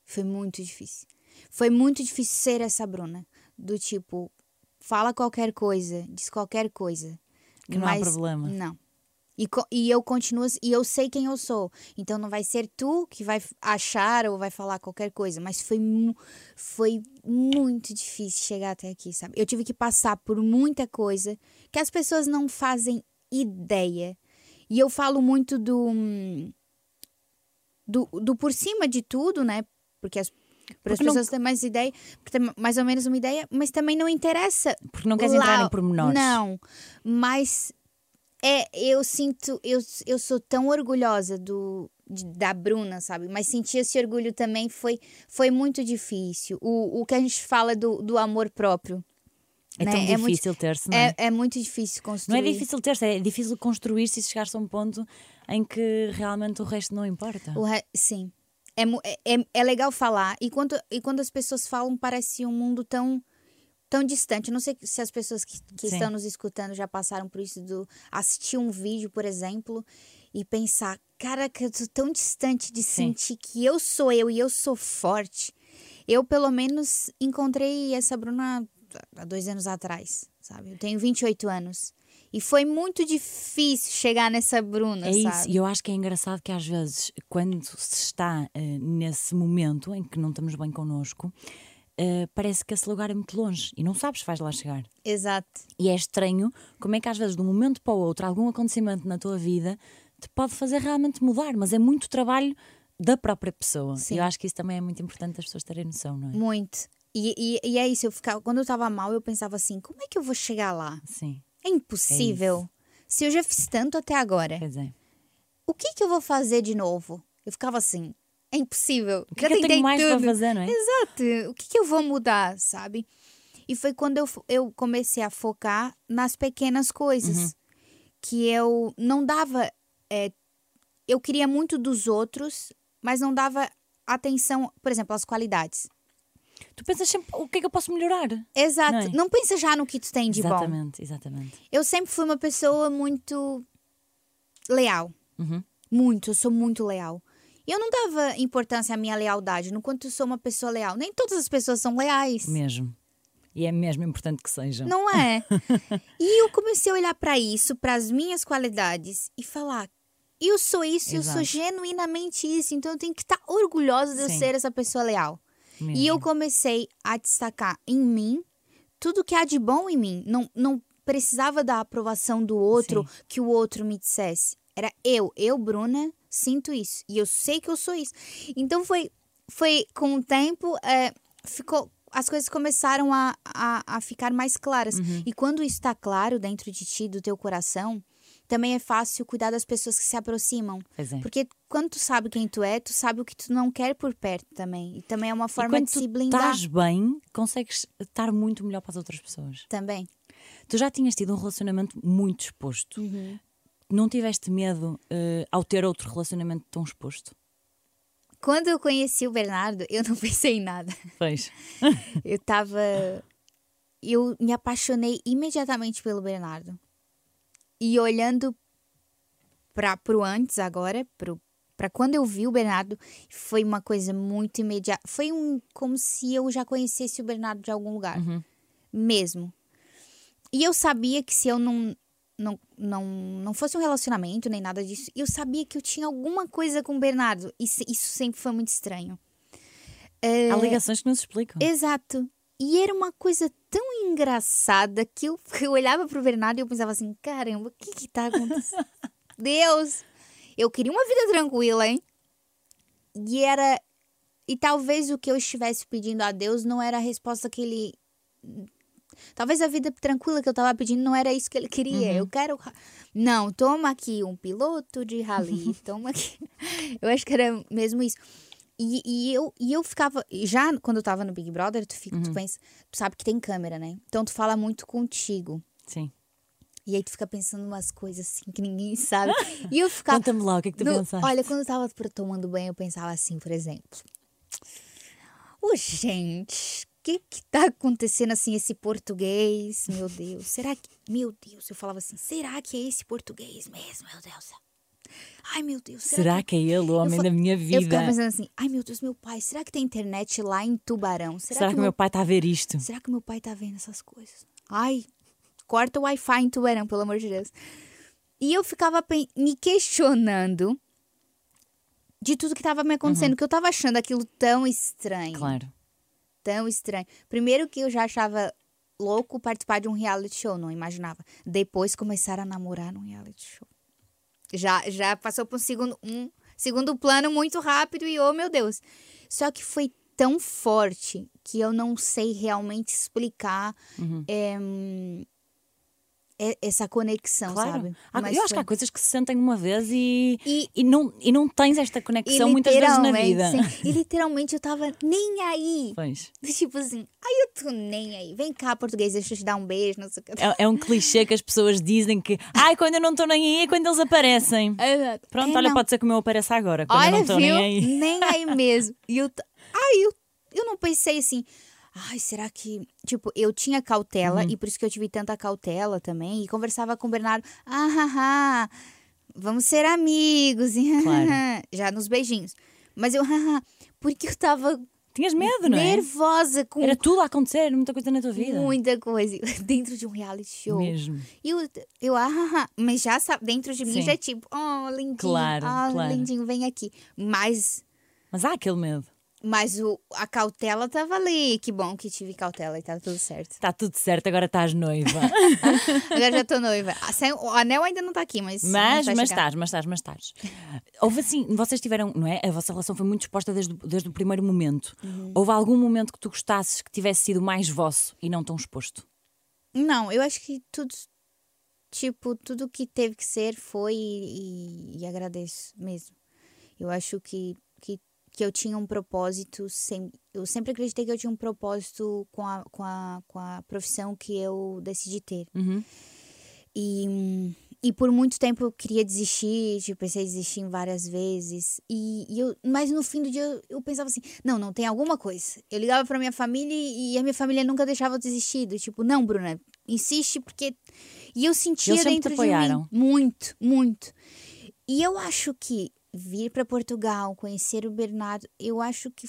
Foi muito difícil. Foi muito difícil ser essa Bruna. Do tipo, fala qualquer coisa, diz qualquer coisa. Que não há problema. Não. E, e eu continuo, e eu sei quem eu sou. Então não vai ser tu que vai achar ou vai falar qualquer coisa. Mas foi, foi muito difícil chegar até aqui, sabe? Eu tive que passar por muita coisa que as pessoas não fazem ideia. E eu falo muito do. hum, do, do por cima de tudo, né? Porque as, para as não- pessoas terem mais ideia, mais ou menos uma ideia, mas também não interessa Porque não queres lá- entrar em pormenores. Não, mas é, eu sinto, eu, eu sou tão orgulhosa do de- da Bruna, sabe? Mas sentir esse orgulho também foi, foi muito difícil. O, o que a gente fala do, do amor próprio. É né? tão É muito- difícil ter-se, não é? É, é muito difícil Não construir. é difícil ter-se, é difícil construir-se e chegar-se a um ponto em que realmente o resto não importa. O re- Sim. É, é, é- é legal falar. E quando, e quando as pessoas falam, parece um mundo tão tão distante. Eu não sei se as pessoas que, que estão nos escutando já passaram por isso do assistir um vídeo, por exemplo, e pensar, caraca, eu tô tão distante de Sim. sentir que eu sou eu e eu sou forte. Eu, pelo menos, encontrei essa Bruna há dois anos atrás, sabe? Eu tenho 28 anos. E foi muito difícil chegar nessa Bruna, É isso, sabe? e eu acho que é engraçado que às vezes, quando se está eh, nesse momento em que não estamos bem connosco, eh, parece que esse lugar é muito longe e não sabes se vais lá chegar. Exato. E é estranho como é que às vezes de um momento para o outro algum acontecimento na tua vida te pode fazer realmente mudar, mas é muito trabalho da própria pessoa. Sim. E eu acho que isso também é muito importante as pessoas terem noção, não é? Muito. E, e, e é isso, eu ficava, quando eu tava mal, eu pensava assim, como é que eu vou chegar lá? Sim, É impossível. Se eu já fiz tanto até agora, quer dizer. o que que eu vou fazer de novo? Eu ficava assim, é impossível. O que, já é que eu tenho mais tudo. para fazer, não é? Exato. O que, que eu vou mudar, sabe? E foi quando eu, eu comecei a focar nas pequenas coisas. Uhum. Que eu não dava. é, eu queria muito dos outros, mas não dava atenção, por exemplo, às qualidades. Tu pensas sempre o que é que eu posso melhorar? Exato. Não é? Não, pensa já no que tu tem de bom. exatamente, exatamente. Eu sempre fui uma pessoa muito leal. Uhum. Muito, eu sou muito leal. Eu não dava importância à minha lealdade, no quanto eu sou uma pessoa leal. Nem todas as pessoas são leais. Mesmo. E é mesmo importante que sejam. Não é? e eu comecei a olhar pra isso, para as minhas qualidades e falar: eu sou isso, eu sou Exato. genuinamente isso, então eu tenho que estar orgulhosa de eu Sim. ser essa pessoa leal. Mesmo. E eu comecei a destacar em mim tudo que há de bom em mim. Não, não precisava da aprovação do outro, que o outro me dissesse. Era eu, eu, Bruna, sinto isso. E eu sei que eu sou isso. Então foi, foi com o tempo, é, ficou. As coisas começaram a, a, a ficar mais claras. E quando isso está claro dentro de ti, do teu coração, também é fácil cuidar das pessoas que se aproximam. É. Porque quando tu sabe quem tu é, tu sabe o que tu não quer por perto também. E também é uma forma quando de se blindar estás bem, consegues estar muito melhor para as outras pessoas. também. Tu já tinhas tido um relacionamento muito exposto. Uhum. Não tiveste medo eh, ao ter outro relacionamento tão exposto? Quando eu conheci o Bernardo, eu não pensei em nada. Pois. Eu tava. Eu me apaixonei imediatamente pelo Bernardo. E olhando para pro antes agora, pro, pra quando eu vi o Bernardo, foi uma coisa muito imediata. Foi um, como se eu já conhecesse o Bernardo de algum lugar. Mesmo. E eu sabia que se eu não, não, não, não fosse um relacionamento nem nada disso, eu sabia que eu tinha alguma coisa com o Bernardo. Isso, isso sempre foi muito estranho. Há ligações que não se explicam. Exato. E era uma coisa tão engraçada que eu, eu olhava pro Bernardo e eu pensava assim: caramba, o que que tá acontecendo? Deus! Eu queria uma vida tranquila, hein? E era. E talvez o que eu estivesse pedindo a Deus não era a resposta que ele. Talvez a vida tranquila que eu tava pedindo não era isso que ele queria. Eu quero. Não, toma aqui um piloto de rally. toma aqui. Eu acho que era mesmo isso. E, e eu, e eu ficava. Já quando eu tava no Big Brother, tu, fica, tu pensa. Tu sabe que tem câmera, né? Então tu fala muito contigo. Sim. E aí tu fica pensando umas coisas assim que ninguém sabe. E eu ficava. Conta-me lá o que é que tu No- pensaste. olha, quando eu tava tomando banho, eu pensava assim, por exemplo. Ô, gente, o que que tá acontecendo assim, esse português? Meu Deus, será que. Meu Deus, eu falava assim, será que é esse português mesmo, meu Deus? Ai, meu Deus, será, Será que é ele o homem fa- da minha Eu ficava vida? pensando assim, ai meu Deus, meu pai, será que tem internet lá em Tubarão? Será, Será que o meu pai está a ver isto? Será que meu pai tá vendo essas coisas? Ai, corta o Wi-Fi em Tubarão, pelo amor de Deus. E eu ficava me questionando de tudo que tava me acontecendo, que eu tava achando aquilo tão estranho. Claro. Tão estranho. Primeiro que eu já achava louco participar de um reality show, não imaginava. Depois começar a namorar num reality show. Já, já passou para um segundo, um segundo plano muito rápido e, oh meu Deus. Só que foi tão forte que eu não sei realmente explicar Uhum. é, essa conexão, Claro. sabe? Há- Mas eu acho que há coisas que se sentem uma vez e, E- e, não, e não tens esta conexão muitas vezes na vida. sim. E literalmente eu tava nem aí. Pois. Tipo assim, ai eu tô nem aí. Vem cá, português, deixa eu te dar um beijo, não sei o que. É, é um clichê que as pessoas dizem que ai, quando eu não estou nem aí é quando eles aparecem. Exato. Pronto, É, olha, não. pode ser como eu apareça agora, quando eu Olha, não estou nem aí. Nem aí mesmo. E eu, ai, eu, eu não pensei assim. Ai, será que. Tipo, eu tinha Uhum. cautela e por isso que eu tive tanta cautela também. E conversava com o Bernardo. Ah, ah, ah, vamos ser amigos. e Claro. Já nos beijinhos. Mas eu, ah, porque eu tava Tinhas medo, não é? nervosa com Era tudo a acontecer, muita coisa na tua vida. muita coisa dentro de um reality show. Mesmo. E eu, eu ah, mas já sabe, dentro de mim Sim. já é tipo, oh, lindinho, Claro, ah, claro. lindinho, vem aqui. Mas Mas há aquele medo. Mas o, a cautela tava ali. Que bom que tive cautela e tá tudo certo. Está tudo certo, agora estás noiva. Agora já tô noiva. Ah, O anel ainda não tá aqui, mas. Mas, mas estás, mas estás, mas estás. Houve assim, vocês tiveram, não é? A vossa relação foi muito exposta desde, o- desde o primeiro momento. Uhum. Houve algum momento que tu gostasses que tivesse sido mais vosso e não tão exposto? Não, eu acho que tudo. Tipo, tudo que teve que ser foi e, e agradeço mesmo. Eu acho que, que, eu tinha um propósito. Sem, eu sempre acreditei que eu tinha um propósito com a, com a, com a profissão que eu decidi ter. Uhum. E, e por muito tempo eu queria desistir, tipo, pensei em desistir várias vezes. E, e eu, mas no fim do dia eu, eu pensava assim: não, não tem alguma coisa. Eu ligava pra minha família e, a minha família nunca deixava eu desistir. Do tipo, não, Bruna, insiste porque. E eu sentia te dentro de mim apoiaram? muito, muito. E eu acho que vir para Portugal, conhecer o Bernardo, eu acho que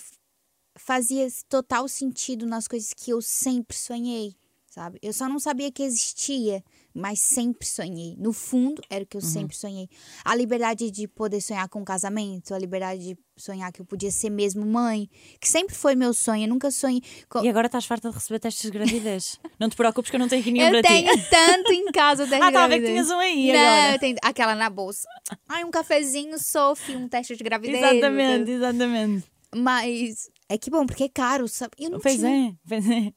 fazia total sentido nas coisas que eu sempre sonhei, sabe? Eu só não sabia que existia, mas sempre sonhei. No fundo, era o que eu sempre sonhei. A liberdade de poder sonhar com um casamento, a liberdade de sonhar que eu podia ser mesmo mãe, que sempre foi meu sonho. Eu nunca sonhei. com- E agora estás farta de receber testes de gravidez. não te preocupes que eu não tenho nenhum Eu para tenho ti. tanto em casa da Ah, estava a ver que tinhas um aí Não, agora. eu tenho aquela na bolsa. Ai, um cafezinho, Sophie, um teste de gravidez. Exatamente, exatamente. Mas é que bom, porque é caro, sabe? Eu não, Pois tinha- é, pois é.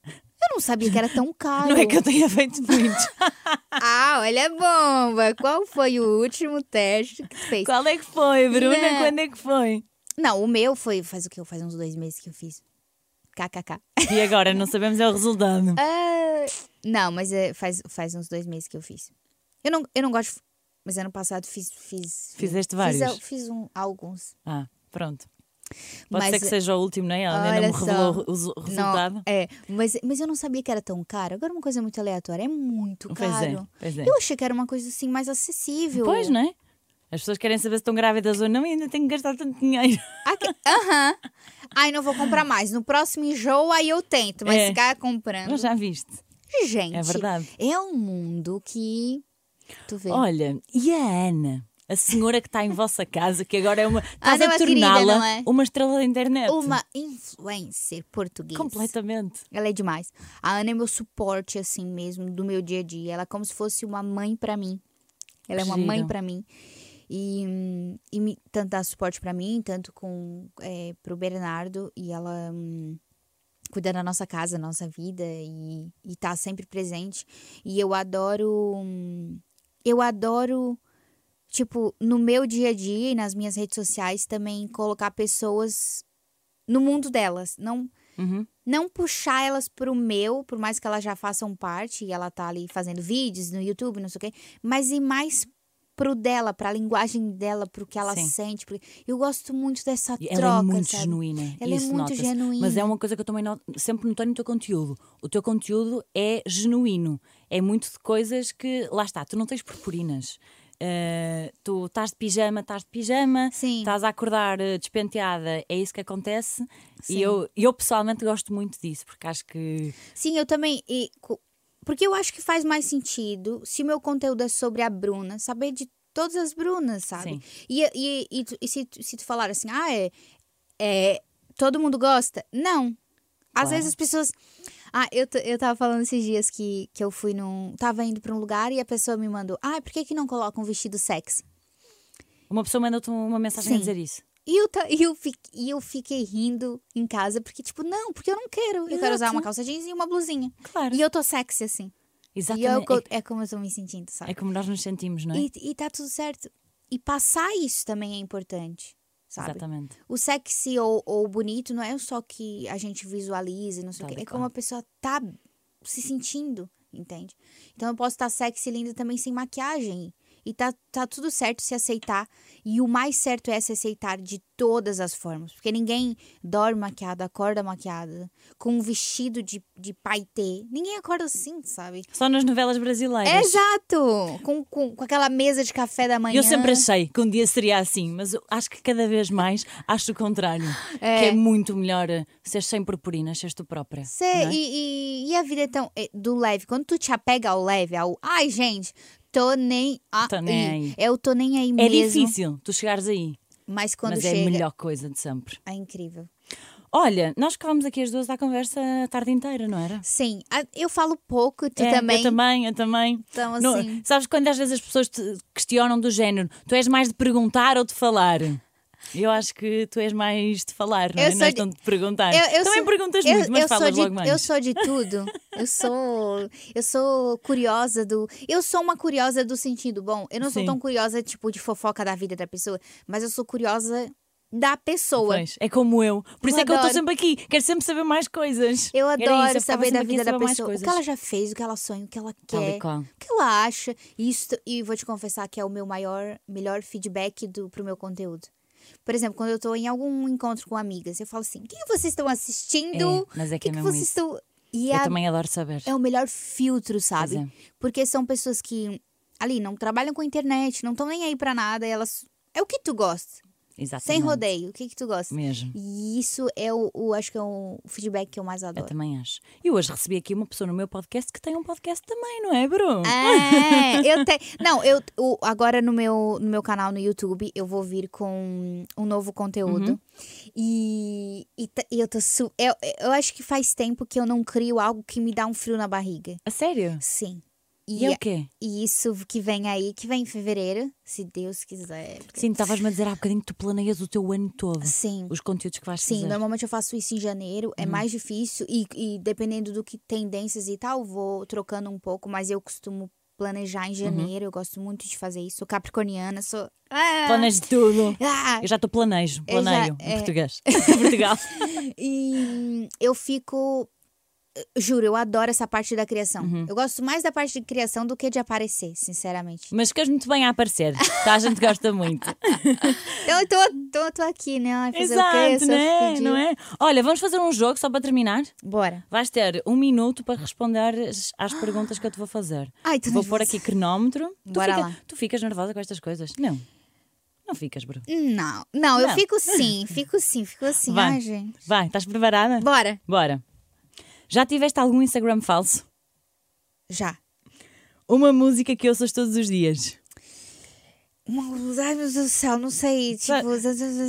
Eu não sabia que era tão caro. Não é que eu tenha feito muito. Ah, olha a bomba. Qual foi o último teste que tu fez? Qual é que foi, Bruna? Não. Quando é que foi? Não, o meu foi, faz o que? Faz uns dois meses que eu fiz. KKK. E agora, não sabemos é o resultado. Ah, não, mas é, faz, faz uns dois meses que eu fiz. Eu não, eu não gosto, mas ano passado fiz. fiz Fizeste fiz, vários? al- Fiz, um, alguns. Ah, pronto. Pode Mas- ser que seja o último, não é? Ela ainda não me revelou só. o resu- o Não, resultado. é, mas, mas eu não sabia que era tão caro. Agora, uma coisa muito aleatória. É muito Pois é, caro. pois é. Eu achei que era uma coisa assim mais acessível. Pois, não é? As pessoas querem saber se estão grávidas ou não e ainda têm que gastar tanto dinheiro. Aqui- Aham. Ai, não vou comprar mais. No próximo enjoo, aí eu tento. Mas É. ficar comprando. Mas já viste. Gente, É verdade. é um mundo que. Tu vê. Olha, e a Ana? A senhora que está em vossa casa, que agora é uma. Estás Ana é a uma querida, torná-la é? uma estrela da internet. Uma influencer portuguesa. Completamente. Ela é demais. A Ana é meu suporte, assim mesmo, do meu dia a dia. Ela é como se fosse uma mãe pra mim. Ela é uma Giro. mãe pra mim. E, e me, tanto dá suporte pra mim, tanto com é, pro Bernardo. E ela hum, cuida da nossa casa, da nossa vida. E, e tá sempre presente. E eu adoro. hum, eu adoro. Tipo, no meu dia a dia e nas minhas redes sociais também colocar pessoas no mundo delas. Não Uhum. não puxar elas pro meu, por mais que elas já façam parte e ela tá ali fazendo vídeos no YouTube, não sei o quê, mas ir mais pro dela, pra linguagem dela, pro que ela Sim. sente. Eu gosto muito dessa Ela troca, é muito sabe? genuína. Ela é isso muito nota-se. genuína. Mas é uma coisa que eu também not- sempre notei no teu conteúdo. O teu conteúdo é genuíno. É muito de coisas que. Lá está, tu não tens purpurinas. Uh, tu estás de pijama, estás de pijama, Sim. estás a acordar uh, despenteada, é isso que acontece. Sim. E eu, eu pessoalmente gosto muito disso, porque acho que Sim, eu também. e porque eu acho que faz mais sentido se o meu conteúdo é sobre a Bruna, saber de todas as Brunas, sabe? Sim. E, e, e, e se, se tu falar assim, ah, é, é. Todo mundo gosta? Não. Às Claro. vezes as pessoas. Ah, eu, eu tava falando esses dias que, que eu fui num. Tava indo pra um lugar e a pessoa me mandou, ah, por que, que não coloca um vestido sexy? uma pessoa manda-te uma mensagem a Sim. dizer isso. E eu, e eu, e eu fiquei rindo em casa, porque, tipo, não, porque eu não quero. Eu quero usar Exato. uma calça jeans e uma blusinha. Claro. E eu tô sexy, assim. Exatamente. é, que eu- é como eu tô me sentindo, sabe? É, é como nós nos sentimos, não é? E, e tá tudo certo. E passar isso também é importante, sabe? Exatamente. O sexy ou, ou bonito não é só que a gente visualiza, e não sei o Tal quê. É como a pessoa tá se sentindo, entende? Então eu posso estar sexy e linda também sem maquiagem. E tá, tá tudo certo se aceitar. E o mais certo é se aceitar de todas as formas. Porque ninguém dorme maquiado, acorda maquiada, com um vestido de, de paetê. Ninguém acorda assim, sabe? Só nas novelas brasileiras. Exato! Com, com, com aquela mesa de café da manhã. Eu sempre achei que um dia seria assim, mas acho que cada vez mais acho o contrário. É. Que é muito melhor eh, seres sem purpurinas, seres tu própria. Cê, é? e, e, e a vida é tão. é, do leve. Quando tu te apega ao leve, ao. Ai, gente, tô nem aí. Tô nem aí. Eu tô nem aí É mesmo. difícil tu chegares aí, Mas quando mas chega. é a melhor coisa de sempre. É incrível. Olha, nós ficávamos aqui as duas à conversa a tarde inteira, não era? Sim, a- eu falo pouco, tu É, também. Eu também, eu também. Então, Não- assim. sabes quando às vezes as pessoas te questionam do género, tu és mais de perguntar ou de falar? Eu acho que tu és mais de falar, não Eu é? Não és de- tão de perguntar. Eu- eu também sou- perguntas eu, muito, mas eu falas de, logo mais. Eu sou de tudo. Eu sou. Eu sou curiosa do. Eu sou uma curiosa do sentido bom. Eu não sou Sim. tão curiosa, tipo, de fofoca da vida da pessoa, mas eu sou curiosa da pessoa. Pois, é como eu. Por isso Eu é que eu estou adoro. sempre aqui. Quero sempre saber mais coisas. Eu adoro isso, eu saber da vida da pessoa. O que ela já fez, o que ela sonha, o que ela quer, o que ela acha. Isso, e vou te confessar que é o meu maior, melhor feedback do, pro meu conteúdo. Por exemplo, quando eu tô em algum encontro com amigas, eu falo assim: o que, que vocês estão assistindo? É, mas é que que, é que mesmo vocês isso. estão. E Eu a- também adoro saber. é o melhor filtro, sabe? É. Porque são pessoas que ali não trabalham com internet, não estão nem aí pra nada, elas. É o que tu gosta. Exatamente. Sem rodeio, o que, que tu gosta. Mesmo. E isso é o, o- acho que é o feedback que eu mais Eu adoro. também acho. E hoje recebi aqui uma pessoa no meu podcast que tem um podcast também, não é, Bruno? É, eu tenho. Não, eu o- agora no meu, no meu canal no YouTube eu vou vir com um novo conteúdo. Uhum. E, e, e eu tô su... eu, eu acho que faz tempo que eu não crio algo que me dá um frio na barriga. A sério? Sim. E, E, é o quê? e isso que vem aí, que vem em fevereiro, se Deus quiser. Sim, estavas-me a dizer há bocadinho que tu planeias o teu ano todo. Sim. Os conteúdos que vais Sim, fazer. normalmente eu faço isso em janeiro, é mais difícil e, e dependendo do que tendências e tal, vou trocando um pouco, mas eu costumo planejar em janeiro, eu gosto muito de fazer isso. Sou capricorniana, sou. Ah! Planejo tudo. Ah! Eu já estou planejo, Eu já- planeio em é. português. Em Portugal. E eu fico. Juro, eu adoro essa parte da criação. Uhum. Eu gosto mais da parte de criação do que de aparecer, sinceramente. Mas ficas muito bem a aparecer. Tá? A gente gosta muito. Então eu tô, tô, tô aqui, né? Ai, Fazer o quê? Eu Exato, né? não é? Olha, vamos fazer um jogo só para terminar. Bora. Vais ter um minuto para responder às perguntas que eu te vou fazer. Ai, tô Vou pôr aqui cronómetro. Tu, Bora fica- lá. tu ficas nervosa com estas coisas? Não. Não ficas, Bruno. Não, não, eu Não. fico sim, fico sim, fico assim. Vai. Ai, gente. Vai, estás preparada? Bora. Bora. Já tiveste algum Instagram falso? Já. Uma música que ouças todos os dias? Ai, meu Deus do céu, não sei. Tipo,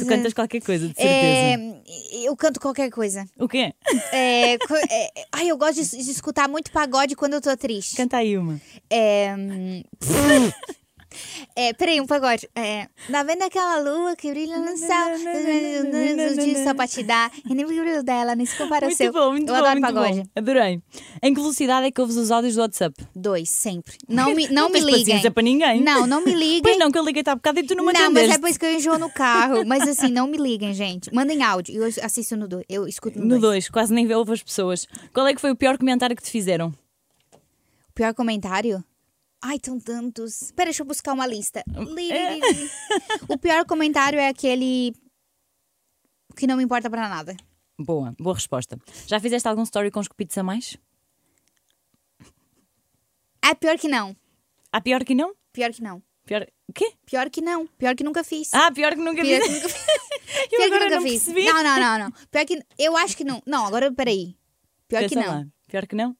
Tu cantas qualquer coisa, de certeza. é, eu canto qualquer coisa. O quê? É, co- é, ai, eu gosto de, de escutar muito pagode quando eu tô triste. Canta aí uma. É. É, peraí, um pagode. É, tá vendo aquela lua que brilha no céu? Os dias só pra te dar. E nem o brilho dela, nem se compara ao Muito seu. bom, muito eu bom, adoro muito pagode. bom. Adorei. Em que velocidade é que ouves os áudios do WhatsApp? Dois, sempre. Não me, não me tens liguem. paciência para ninguém. Não, não me liguem. Pois não, que eu liguei-te há bocado e tu não me Não, mas é por isso que eu enjoo no carro. Mas assim, não me liguem, gente. Mandem áudio. Eu assisto no 2. Eu escuto no No 2. 2, quase nem ouvo as pessoas. Qual é que foi o pior comentário que te fizeram? Pior comentário? Ai, tão tantos. Espera, deixa eu buscar uma lista. Li, É. O pior comentário é aquele que não me importa pra nada. Boa, boa resposta. Já fizeste algum story com os cupidos a mais? É pior que não. Há pior que não? Pior que não. Pior... O quê? Pior que não. Pior que nunca fiz. Ah, pior que nunca pior fiz. que nunca fiz. Eu Pior que agora nunca não fiz. percebi. Não, não, não, não. Pior que. Eu acho que não. Não, agora peraí. Pior que Pensa não. lá. Pior que não?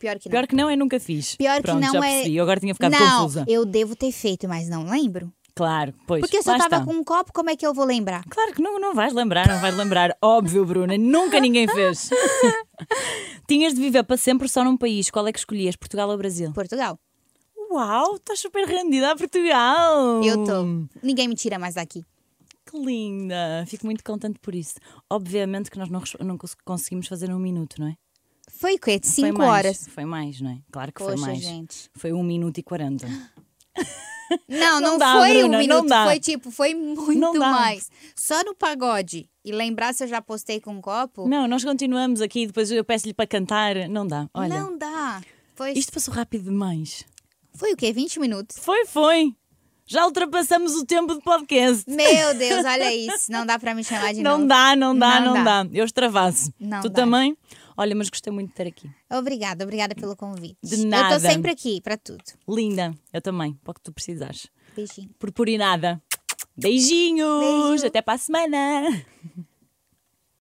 Pior que não. Pior que não é nunca fiz. Pior Pronto, que não já é. percebi. Eu agora tinha ficado não, confusa. eu devo ter feito, mas não lembro. Claro, pois. Porque eu lá tava está. com um copo, como é que eu vou lembrar? Claro que não, não vais lembrar, não vais lembrar. Óbvio, Bruna, nunca ninguém fez. Tinhas de viver para sempre só num país. Qual é que escolhias, Portugal ou Brasil? Portugal. Uau, estás super rendida a Portugal. Eu tô. Ninguém me tira mais daqui. Que linda. Fico muito contente por isso. Obviamente que nós não, não cons- conseguimos fazer num minuto, não é? Foi o quê? Foi Cinco mais, horas. Foi mais, não é? Claro que foi Poxa, mais. gente. Foi um minuto e quarenta. Não, Não não, dá, foi Bruna, um não minuto. Foi tipo, foi muito mais. Só no pagode. E lembrar se eu já postei com um copo? Não, nós continuamos aqui, depois eu peço-lhe para cantar. Não dá. Olha, Não dá. Foi, isto passou rápido demais. foi o quê? 20 minutos. Foi, foi. Já ultrapassamos o tempo de podcast. Meu Deus, olha isso. Não dá pra me chamar de Não novo. dá, não dá, não, Não dá. dá. Eu extravaso. Não tu dá. também? Olha, mas gostei muito de ter aqui. Obrigada, obrigada pelo convite. De Eu nada. tô sempre aqui pra tudo. Linda. Eu também, para o que tu precisares. Beijinho. Purpurinada. Beijinhos. Beijo. Até para a semana.